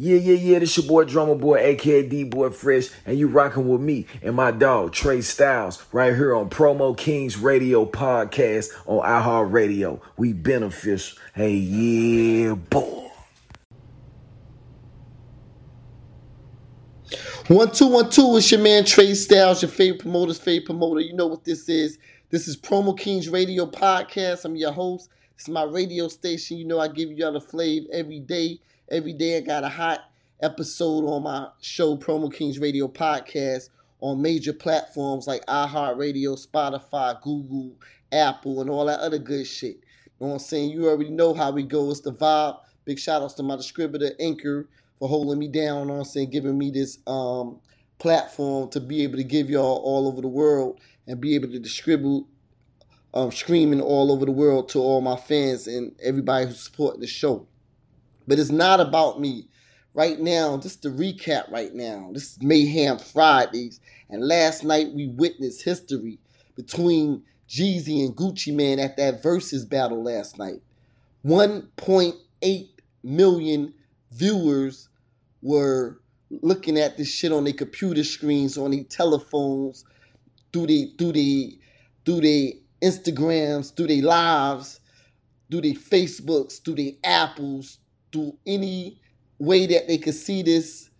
Yeah, yeah, yeah, this your boy Drummer Boy, aka D Boy Fresh, and you rocking with me and my dog Trey Styles right here on Promo Kings Radio Podcast on iHeart Radio. We beneficial. Hey, yeah, boy. One two one two. It's your man Trey Styles, your favorite promoter's favorite promoter. You know what this is. This is Promo Kings Radio Podcast. I'm your host. It's my radio station. You know I give you all the flavor every day. Every day I got a hot episode on my show, Promo Kings Radio Podcast, on major platforms like iHeartRadio, Spotify, Google, Apple, and all that other good shit. You know what I'm saying? You already know how we go. It's the vibe. Big shout outs to my distributor, Anchor, for holding me down, you know what I'm saying, giving me this um, platform to be able to give y'all all over the world and be able to distribute um, screaming all over the world to all my fans and everybody who's supporting the show. But it's not about me. Right now, just to recap right now, this is Mayhem Fridays. And last night we witnessed history between Jeezy and Gucci Mane at that versus battle last night. 1.8 million viewers were looking at this shit on their computer screens, on their telephones, through the through the through their Instagrams, through their lives, through their Facebooks, through their Apples, through any way that they could see this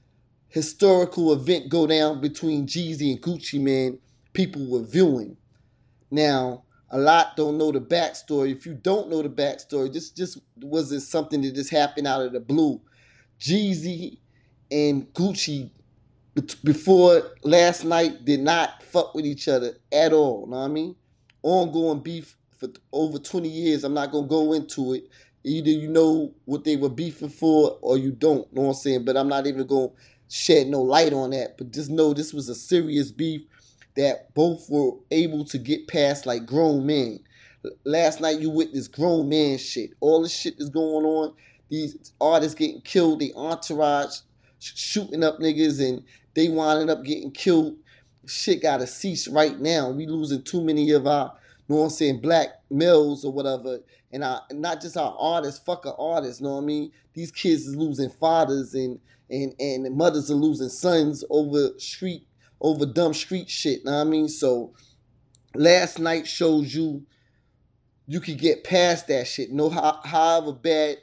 historical event go down between Jeezy and Gucci Mane, people were viewing. Now, a lot don't know the backstory. If you don't know the backstory, this just wasn't something that just happened out of the blue. Jeezy and Gucci before last night did not fuck with each other at all. Know what I mean? Ongoing beef for over 20 years. I'm not gonna go into it. Either you know what they were beefing for or you don't. Know what I'm saying? But I'm not even gonna shed no light on that. But just know this was a serious beef that both were able to get past like grown men. Last night you witnessed grown man shit. All this shit is going on. These artists getting killed, the entourage shooting up niggas, and they winding up getting killed. Shit gotta cease right now. We losing too many of our, you know what I'm saying, black males or whatever. And our, not just our artists, fuck our artists, know what I mean? These kids is losing fathers and and and mothers are losing sons over street over dumb street shit. Know what I mean? So last night shows you you can get past that shit. Know how however bad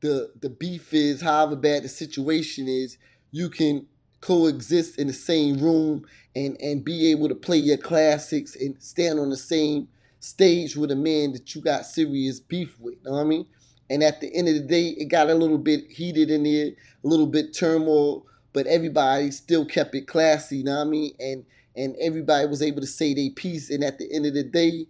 the the beef is, however bad the situation is, you can coexist in the same room and and be able to play your classics and stand on the same stage with a man that you got serious beef with. Know what I mean? And at the end of the day, it got a little bit heated in there, a little bit turmoil, but everybody still kept it classy, know what I mean? And and everybody was able to say their piece. And at the end of the day,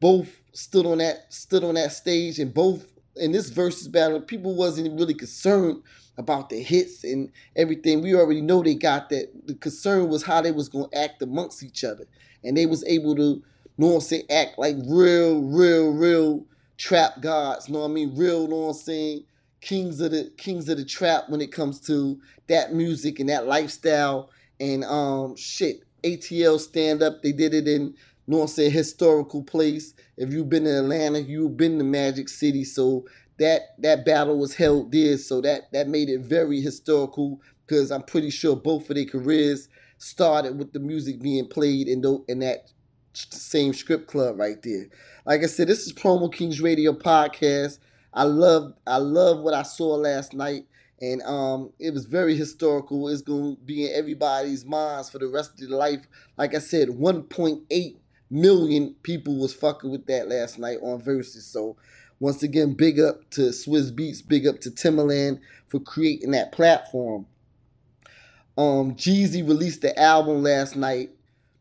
both stood on that stood on that stage and both in this versus battle, people wasn't really concerned about the hits and everything. We already know they got that. The concern was how they was gonna act amongst each other. And they was able to, know what I'm saying, act like real, real, real trap gods, know what I mean? Real, know what I'm saying? Kings of the kings of the trap when it comes to that music and that lifestyle and um shit. ATL stand up, they did it in know what I'm saying, historical place. If you've been in Atlanta, you've been to Magic City. So that that battle was held there. So that that made it very historical because I'm pretty sure both of their careers started with the music being played in the, in that same script club right there. Like I said, this is Promo Kings Radio podcast. I love I love what I saw last night. And um, it was very historical. It's going to be in everybody's minds for the rest of their life. Like I said, 1.8 million people was fucking with that last night on Versus. So once again, big up to Swizz Beatz, big up to Timbaland for creating that platform. Um, Jeezy released the album last night.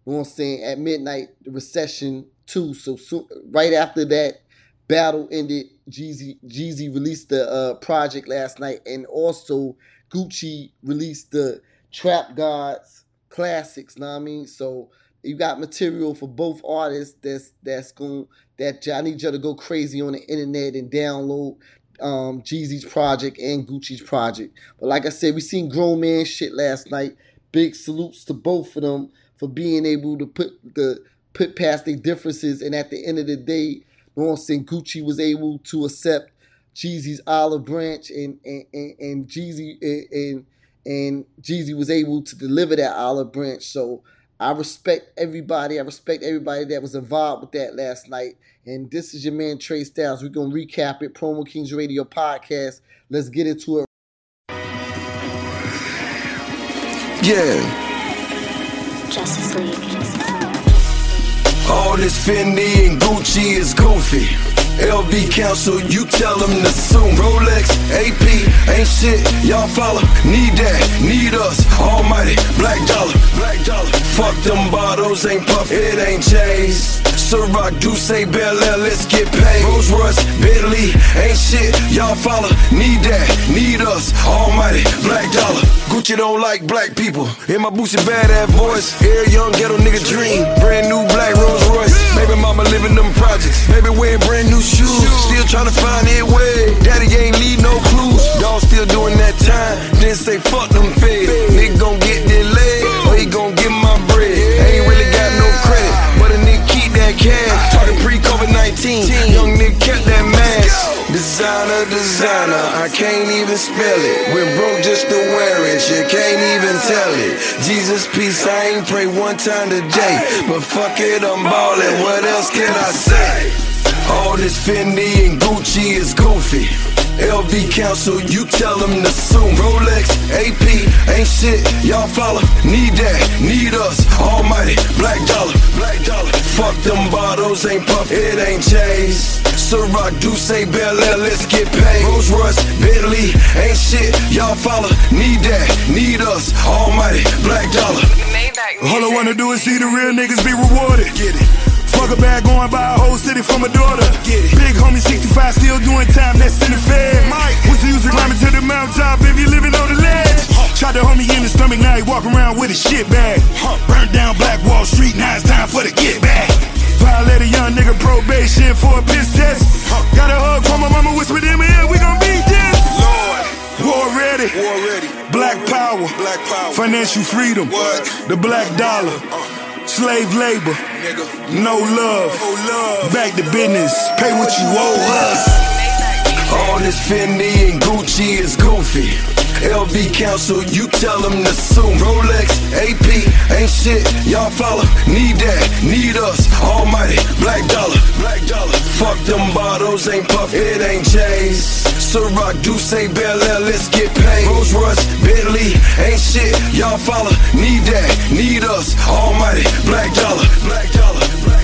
You know what I'm saying? At midnight, the recession too. So soon, right after that battle ended, Jeezy Jeezy released the uh, project last night, and also Gucci released the Trap Gods classics. Know what I mean? So you got material for both artists that's that's going that I need you to go crazy on the internet and download um Jeezy's project and Gucci's project. But like I said, we seen grown man shit last night. Big salutes to both of them for being able to put the put past their differences and at the end of the day, you Gucci was able to accept Jeezy's olive branch and and, and, and Jeezy and, and and Jeezy was able to deliver that olive branch. So I respect everybody. I respect everybody that was involved with that last night. And this is your man Trey Styles. We're gonna recap it. Promo Kings Radio Podcast. Let's get into it. Yeah. All this Fendi and Gucci is goofy. LV Council, you tell them to sue. Rolex, AP, ain't shit, y'all follow. Need that, need us. Almighty, black dollar, black dollar. Fuck them bottles, ain't puff, it ain't J's. Ciroc, D'usse, Bel Air, let's get paid. Rolls Royce, Bentley, ain't shit, y'all follow. Need that, need us. Almighty, black dollar. Gucci don't like black people. In my boosie badass voice, air young ghetto nigga dream. Brand new black Rolls Royce. Baby mama living them projects. Baby wearing brand new shoes. Still trying to find their way. Daddy ain't leave no clues. Dog still doing that time. Then say fuck them feds. Nigga gon' get delayed. Cash. Talking pre COVID 19. Young nigga kept that mask. Designer, designer, I can't even spell it. When broke just to wear it, you can't even tell it. Jesus peace, I ain't pray one time today. But fuck it, I'm ballin', what else can I say? All this Fendi and Gucci is goofy. LV Council, you tell them to sue. Rolex, AP, ain't shit, y'all follow. Need that, need us. Almighty, black dollar, black dollar. Fuck them bottles, ain't puff, it ain't J's. Ciroc, D'usse, Bel Air, let's get paid. Rolls Royce, Bentley, ain't shit, y'all follow. Need that, need us. Almighty, black dollar. All I wanna do is see the real niggas be rewarded. Get it. A bag, going buy a whole city for my daughter. Get it. Big homie 65 still doing time, that's in the fed. Mike. What's the use of climbing to the mountaintop if you living on the ledge? Shot the homie in the stomach, now he walk around with a shit bag. Burnt down Black Wall Street, now it's time for the get back. Violate a young nigga probation for a piss test. Got a hug from my mama, whispered in my ear, we gon' beat this. Lord. War ready. War ready. Black power. Black power. Financial freedom. What? The black dollar. Uh. Slave labor. No love. Back to business. Pay what you owe us. All this Fendi and Gucci is goofy. LV Council, you tell them to sue. Rolex, AP, ain't shit, y'all follow. Need that, need us. Almighty, black dollar, black dollar. Fuck them bottles, ain't puff, it ain't J's. Ciroc, D'usse, Bel Air, let's get paid. Rolls Royce, Bentley, ain't shit, y'all follow. Need that, need us. Almighty, black dollar, black dollar, black dollar, black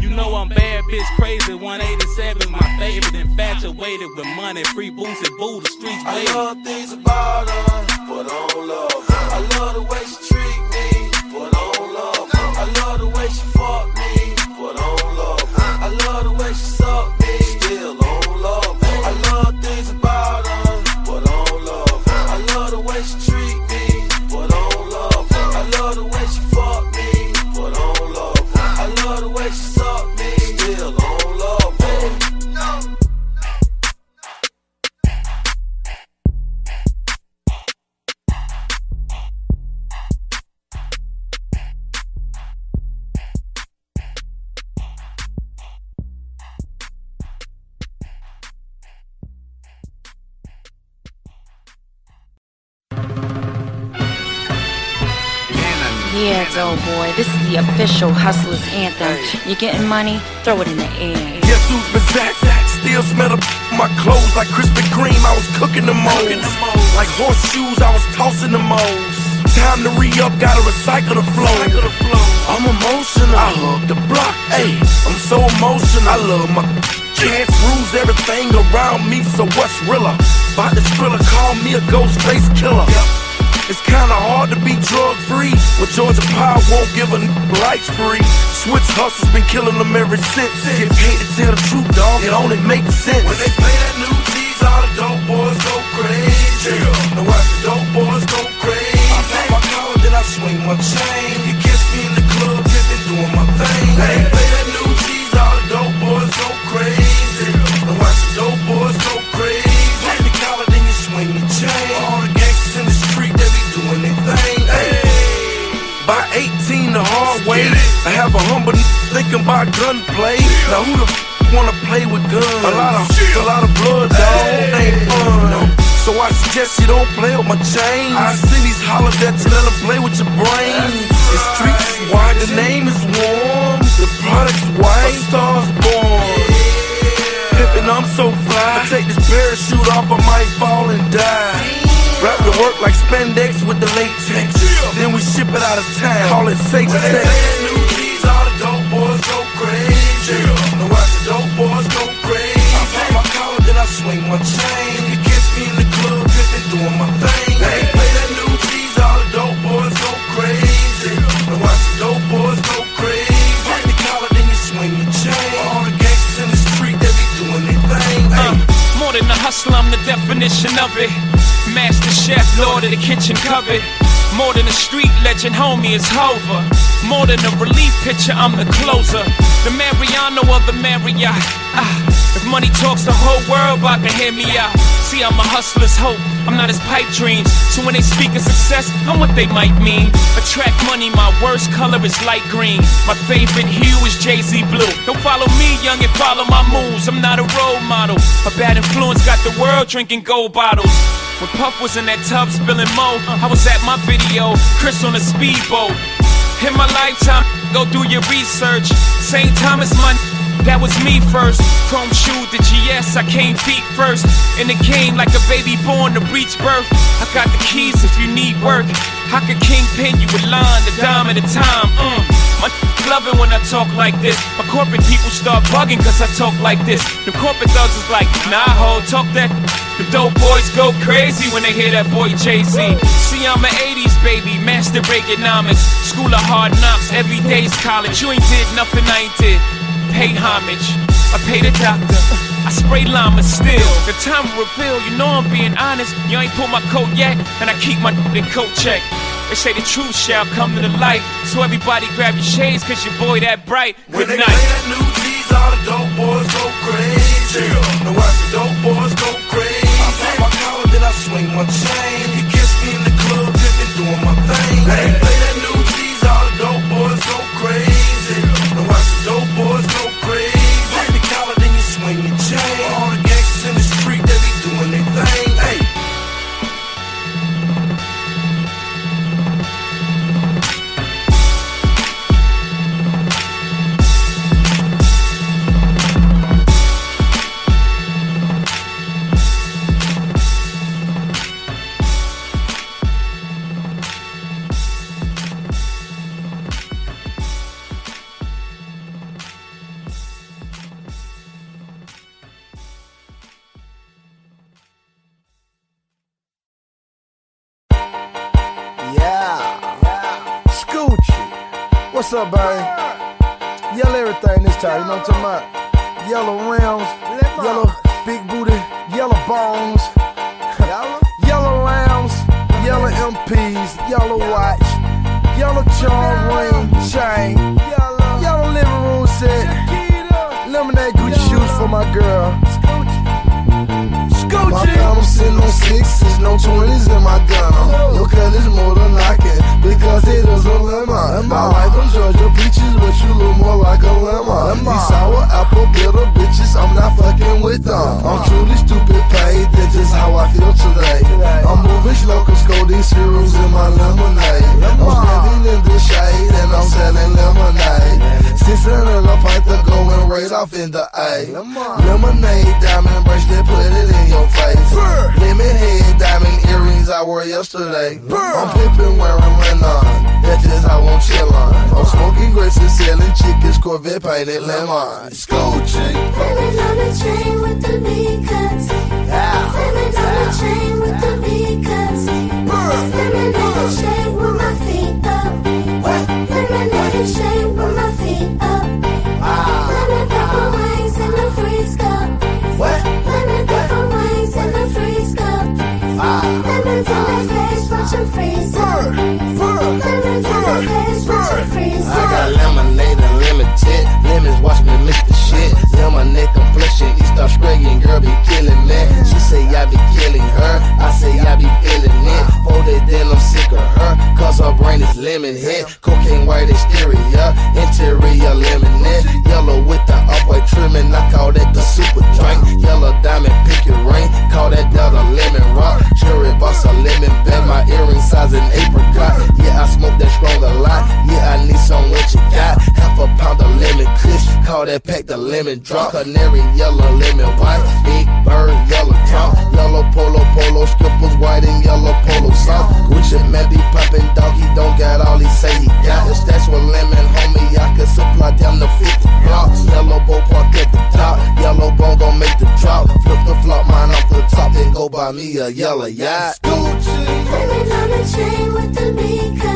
You know I'm bad, bitch, crazy. 187 my favorite, infatuated with money, free boots and boo, the streets I waiting. love things about her, but I don't love her. I love the way she official Hustlers anthem. You're getting money, throw it in the air. Guess who's possessed? Still smell the my clothes like Krispy Kreme. I was cooking the moles. Like horseshoes, I was tossing the moles. Time to re up, gotta recycle the flow. I'm emotional. I hug the block. Ayy, I'm so emotional. I love my chance rules everything around me. So what's realer? About the thriller, call me a Ghostface Killah. It's kinda hard to be drug free. But Georgia Power won't give a n- lights free. Switch hustles been killing them ever since. Get paid to tell the truth, dog. It only makes sense. When they play that new G's, all the dope boys go crazy. Now watch the dope boys go crazy. I pop my collar, then I swing my chain. You catch me in the club, tipping, doing my thing. Hey, way, I have a humble n- thinking about gunplay. Now who the f- wanna play with guns? A lot of, a lot of blood, dog. Ain't fun. So I suggest you don't play with my chain. I see these hollers that you let them play with your brain. The streets is wide, the name is warm. The product's white, stars born. Pippin', I'm so fly. I take this parachute off, I might fall and die. Wrap the work like spandex with the latex. Then we ship it out of town. Call it safe sex. New keys, all the dope boys go crazy. Now watch the dope boys go crazy. I pop my collar, then I swing my chain. You catch me in the club, pimpin', doing my thing. Hey, play that new keys, all the dope boys go crazy. Now watch the dope boys go crazy. Pop the collar, then you swing the chain. All the gangsters in the street, they be doing their thing. Hey. More than a hustler, I'm the definition of it. Master chef, lord of the kitchen cupboard. More than a street legend, homie, it's Hova. More than a relief pitcher, I'm the closer. The Mariano of the Marriott. Ah, if money talks, the whole world I can hear me out. See, I'm a hustler's hope, I'm not his pipe dreams. So when they speak of success, I'm what they might mean. Attract money, my worst color is light green. My favorite hue is Jay Z blue. Don't follow me, young, and follow my moves. I'm not a role model. A bad influence got the world drinking gold bottles. When Puff was in that tub spilling mo, I was at my video, Chris on a speedboat. In my lifetime, go do your research. St. Thomas, my that was me first. Chrome shoe, the GS, I came feet first. In the game, like a baby born to breach birth. I got the keys if you need work. I can kingpin you with line, the dime at a time. Mm. My love it when I talk like this. My corporate people start bugging cause I talk like this. The corporate thugs is like, nah, ho, talk that. The dope boys go crazy when they hear that boy Jay Z. See, I'm an 80s baby, master economics. School of hard knocks, every day's college. You ain't did nothing I ain't did pay homage. I pay the doctor. I spray llama still. The time will reveal, you know I'm being honest. You ain't pulled my coat yet, and I keep my coat check. They say the truth shall come to the light. So everybody grab your shades, cause your boy that bright. Good when they night. play that new G's, all the dope boys go crazy. Now watch the dope boys go crazy. I pop my collar, then I swing my chain. If you kiss me in the club, dipping, doing my thing. When they play that up, babe? Yell everything this time, you know what I'm talking about? Yellow rims, yellow big booty, yellow bones, yellow? Lambs, yellow MPs, yellow watch, yellow charm ring, chain, yellow. living room set, lemonade Gucci shoes for my girl. I'm sitting on sixes, no twenties in my gunner. Your cut is more than I can, because it is a lemon. I like them Georgia peaches, but you look more like a lemon. These sour apple bitter bitches, I'm chickens, Corvette painted lemon. Scoochie. Lemons on the train lemon drop. Canary yellow, lemon white. Big bird, yellow top. Yellow polo, polo skippers, white and yellow polo soft. Gucci Mane be poppin' dog. He don't got all he say he got. It's that's what lemon, homie. I can supply down the 50 blocks. Yellow bow park at the top. Yellow bone gon' make the drop. Flip the flop, mine off the top. Then go buy me a yellow yacht. Lemons on the train with the V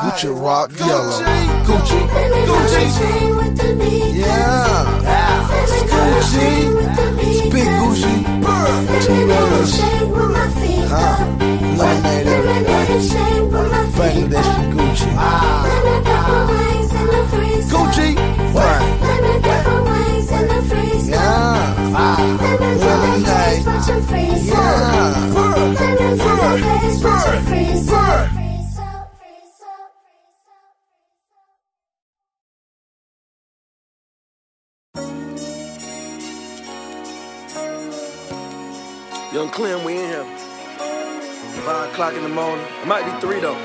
Gucci rock, yellow. Gucci, Gucci. Yeah. It's Gucci. O'clock in the morning. It might be three though.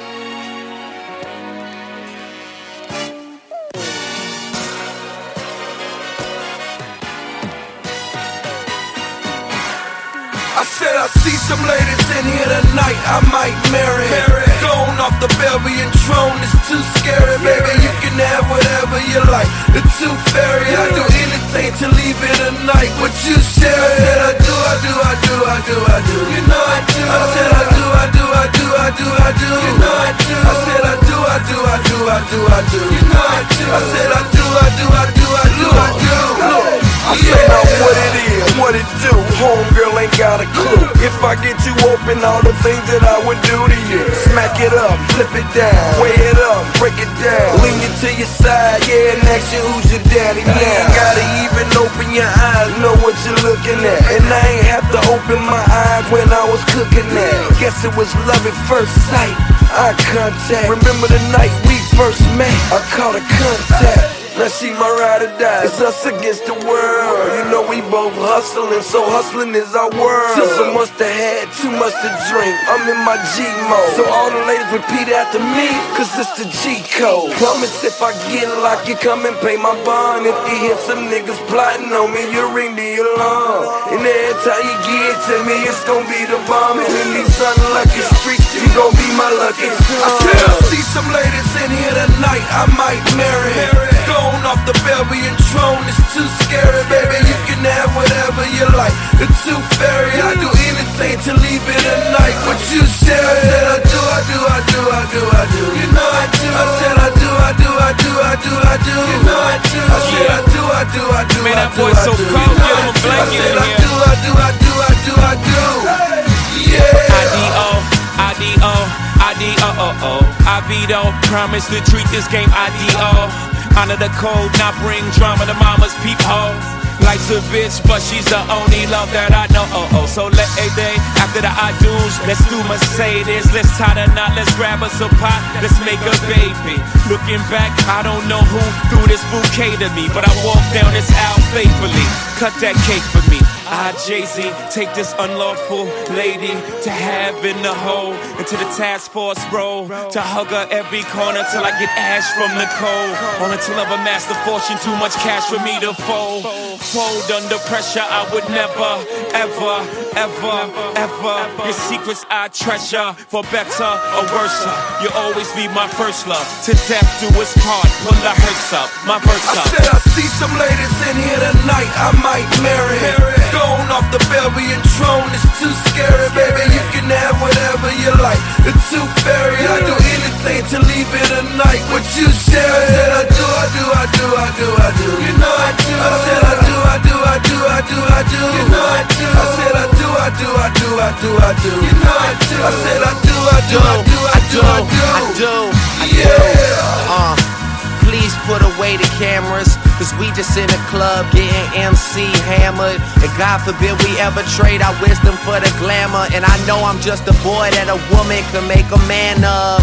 I said I see some ladies in here tonight I might marry. Gone off the Belgian throne, it's too scary, baby. You can have whatever you like. The tooth fairy, I do anything to leave it a night. What you share? I said I do, I do, I do, I do, I do. You know I do. I said I do, I do, I do, I do, I do. You know I do. I said I do, I do, I do, I do, I do. You know I do. I said I do, I do, I do, I do, I do. I say now what it is, what it do. Homegirl ain't got a clue. If I get you open, all the things that I would do to you. Smack it up, flip it down, weigh it up, break it down. Lean it to your side, yeah, and ask you who's your daddy now. Gotta even open your eyes, know what you're looking at. And I ain't have to open my eyes when I was cooking that. Guess it was love at first sight. Eye contact. Remember the night we first met? I caught a contact. Now she my ride or die. It's us against the world. You know we both hustling, so hustling is our word. Till so much to had, too much to drink. I'm in my G mode. So all the ladies repeat after me, cause it's the G code. Promise if I get locked, you come and pay my bond. If you hear some niggas plotting on me, you ring the alarm. And every time you get to me, it's gonna be the bomb. And in these unlucky streets, you gon' be my lucky. I said I see some ladies in here tonight, I might marry. Gone off the Belgian throne, it's too scary, baby. You can have whatever you like. The tooth fairy, I do anything to leave it a night. What you say? I said I do, I do, I do, I do, I do. You know I do. I said I do, I do, I do, I do, I do. You know I do. I said I do, I do, I do, Man, I do, I do. You know him I do. I said I do, I do, I do, I do, I do. Yeah. IDO, IDO, IDO, oh, oh. I uh, uh, uh. promise to treat this game IDO. Honor the code, not bring drama to mama's peephole. Life's a bitch, but she's the only love that I know. Oh, oh. So let a day after the I do's, let's do Mercedes. Let's tie the knot, let's grab us a pot, let's make a baby. Looking back, I don't know who threw this bouquet to me, but I walked down this aisle faithfully. Cut that cake for me. I, Jay Z, take this unlawful lady to have in the hole, into the task force role, to hug her every corner till I get ash from the cold. On until I've amassed a fortune, too much cash for me to fold. Fold under pressure, I would never, ever, ever, ever. Your secrets I treasure, for better or worse. You'll always be my first love. To death do us part, pull the hearse up, my verse I up. said I see some ladies in here tonight I might marry. Gone off the Belgian throne, it's too scary, baby. You can have whatever you like. The tooth fairy, I do anything to leave it a night. What you say? I said I do, I do, I do, I do, I do. You know I do. I said I do, I do, I do, I do, I do. You know do, I do. You know I do. I said I do, I do, I do, I do, I do. I do, I do. Yeah. Uh, please put away the cameras, cause we just in the club getting MC hammered. And God forbid we ever trade our wisdom for the glamour. And I know I'm just a boy that a woman can make a man of.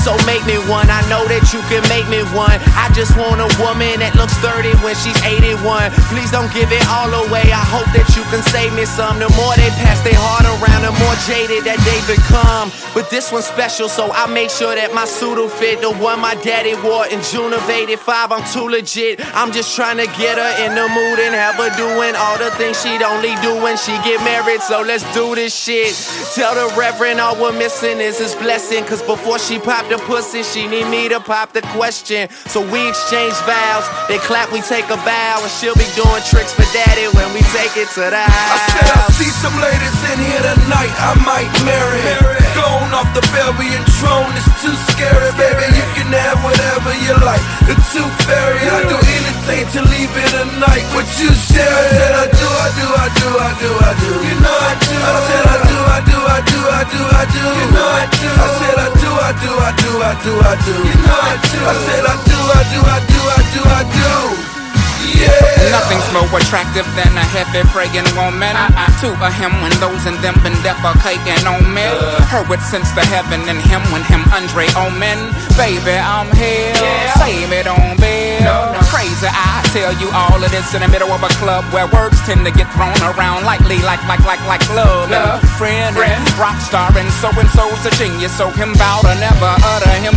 So make me one, I know that you can make me one. I just want a woman that looks 30 when she's 81. Please don't give it all away. I hope that you can save me some. The more they pass their heart around, the more jaded that they become. But this one's special, so I make sure that my suit will fit. The one my daddy wore in June of 85. I'm too legit. I'm just trying to get her in the mood and have her doing all the things she'd only do when she get married. So let's do this shit. Tell the reverend all we're missing is his blessing. Cause before she popped the pussy, she need me to pop the question. So we exchange vows, they clap, we take a bow, and she'll be doing tricks for daddy when we take it to the house. I said I see some ladies in here tonight, I might marry. Going off the belly and drone is too scary, baby. You can have whatever you like. The tooth fairy, I do anything to leave it a night with you, share. I said I do, I do, I do, I do, I do. You know I do. I said I do, I do, I do, I do, I do. You know I do. I said I do, I do, I do, I do, I do. You know I do. I said I do, I do, I do, I do, I do. Yeah. Nothing's more attractive than a heavy praying woman. I to a him when those and them been defecating on me. Her with sense to heaven and him when him Andre Omen. Baby, I'm here. Save it on bill. Crazy, I tell you all of this in the middle of a club where words tend to get thrown around lightly, like like like like love, and friend, and rock star, and so and so's a genius. So him bow to never utter him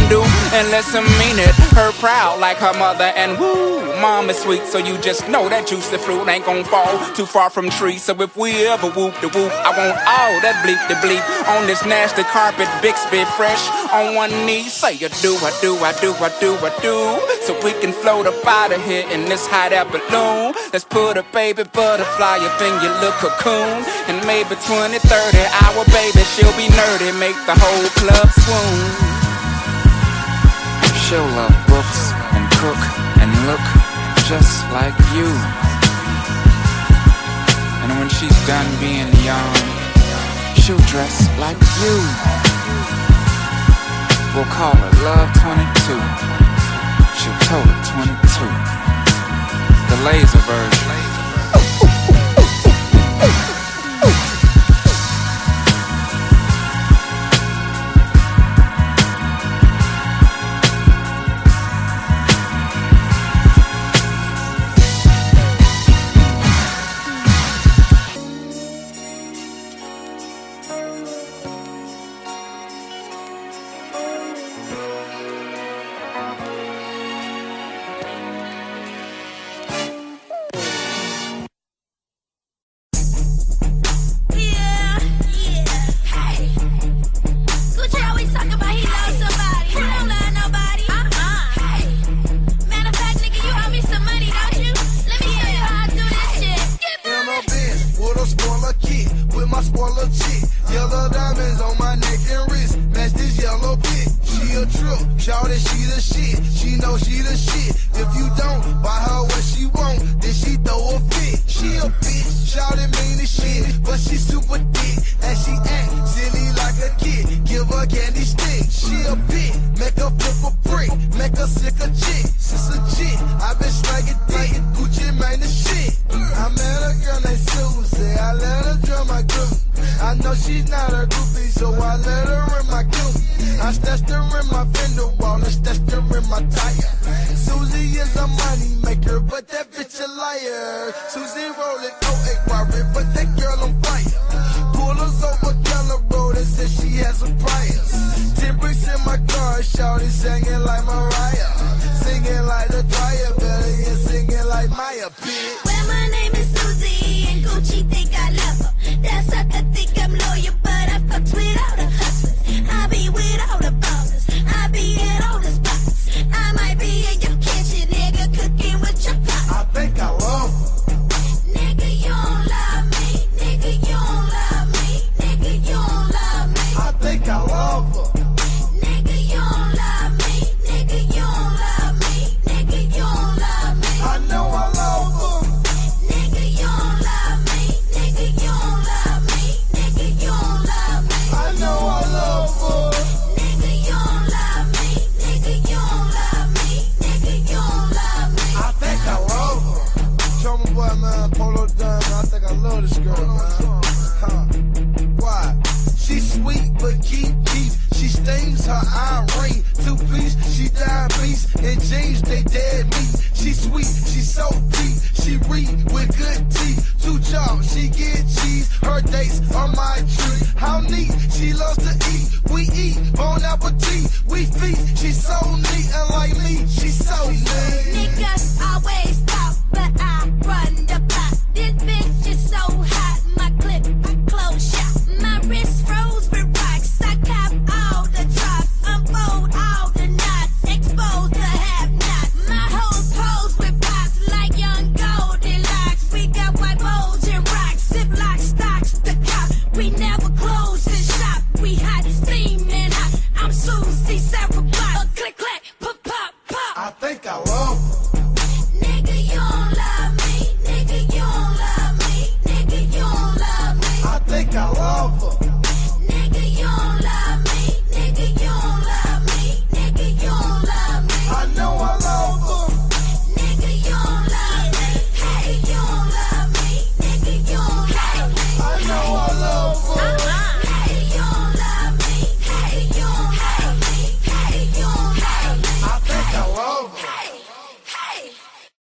unless him mean it. Her proud like her mother, and woo, mom is sweet. So you just know that juicy fruit ain't gon' fall too far from tree. So if we ever whoop the whoop, I want all that bleep the bleep on this nasty carpet, Bixby fresh on one knee. Say you do, I do, I do, I do, I do. So we can float up out of here in this hot air balloon. Let's put a baby butterfly up in your little cocoon. And maybe 20, 30 hour baby, she'll be nerdy, make the whole club swoon. She'll love books and cook and look just like you. And when she's done being young, she'll dress like you. We'll call her Love 22. She'll total 22. The laser version. Her candy stick. She a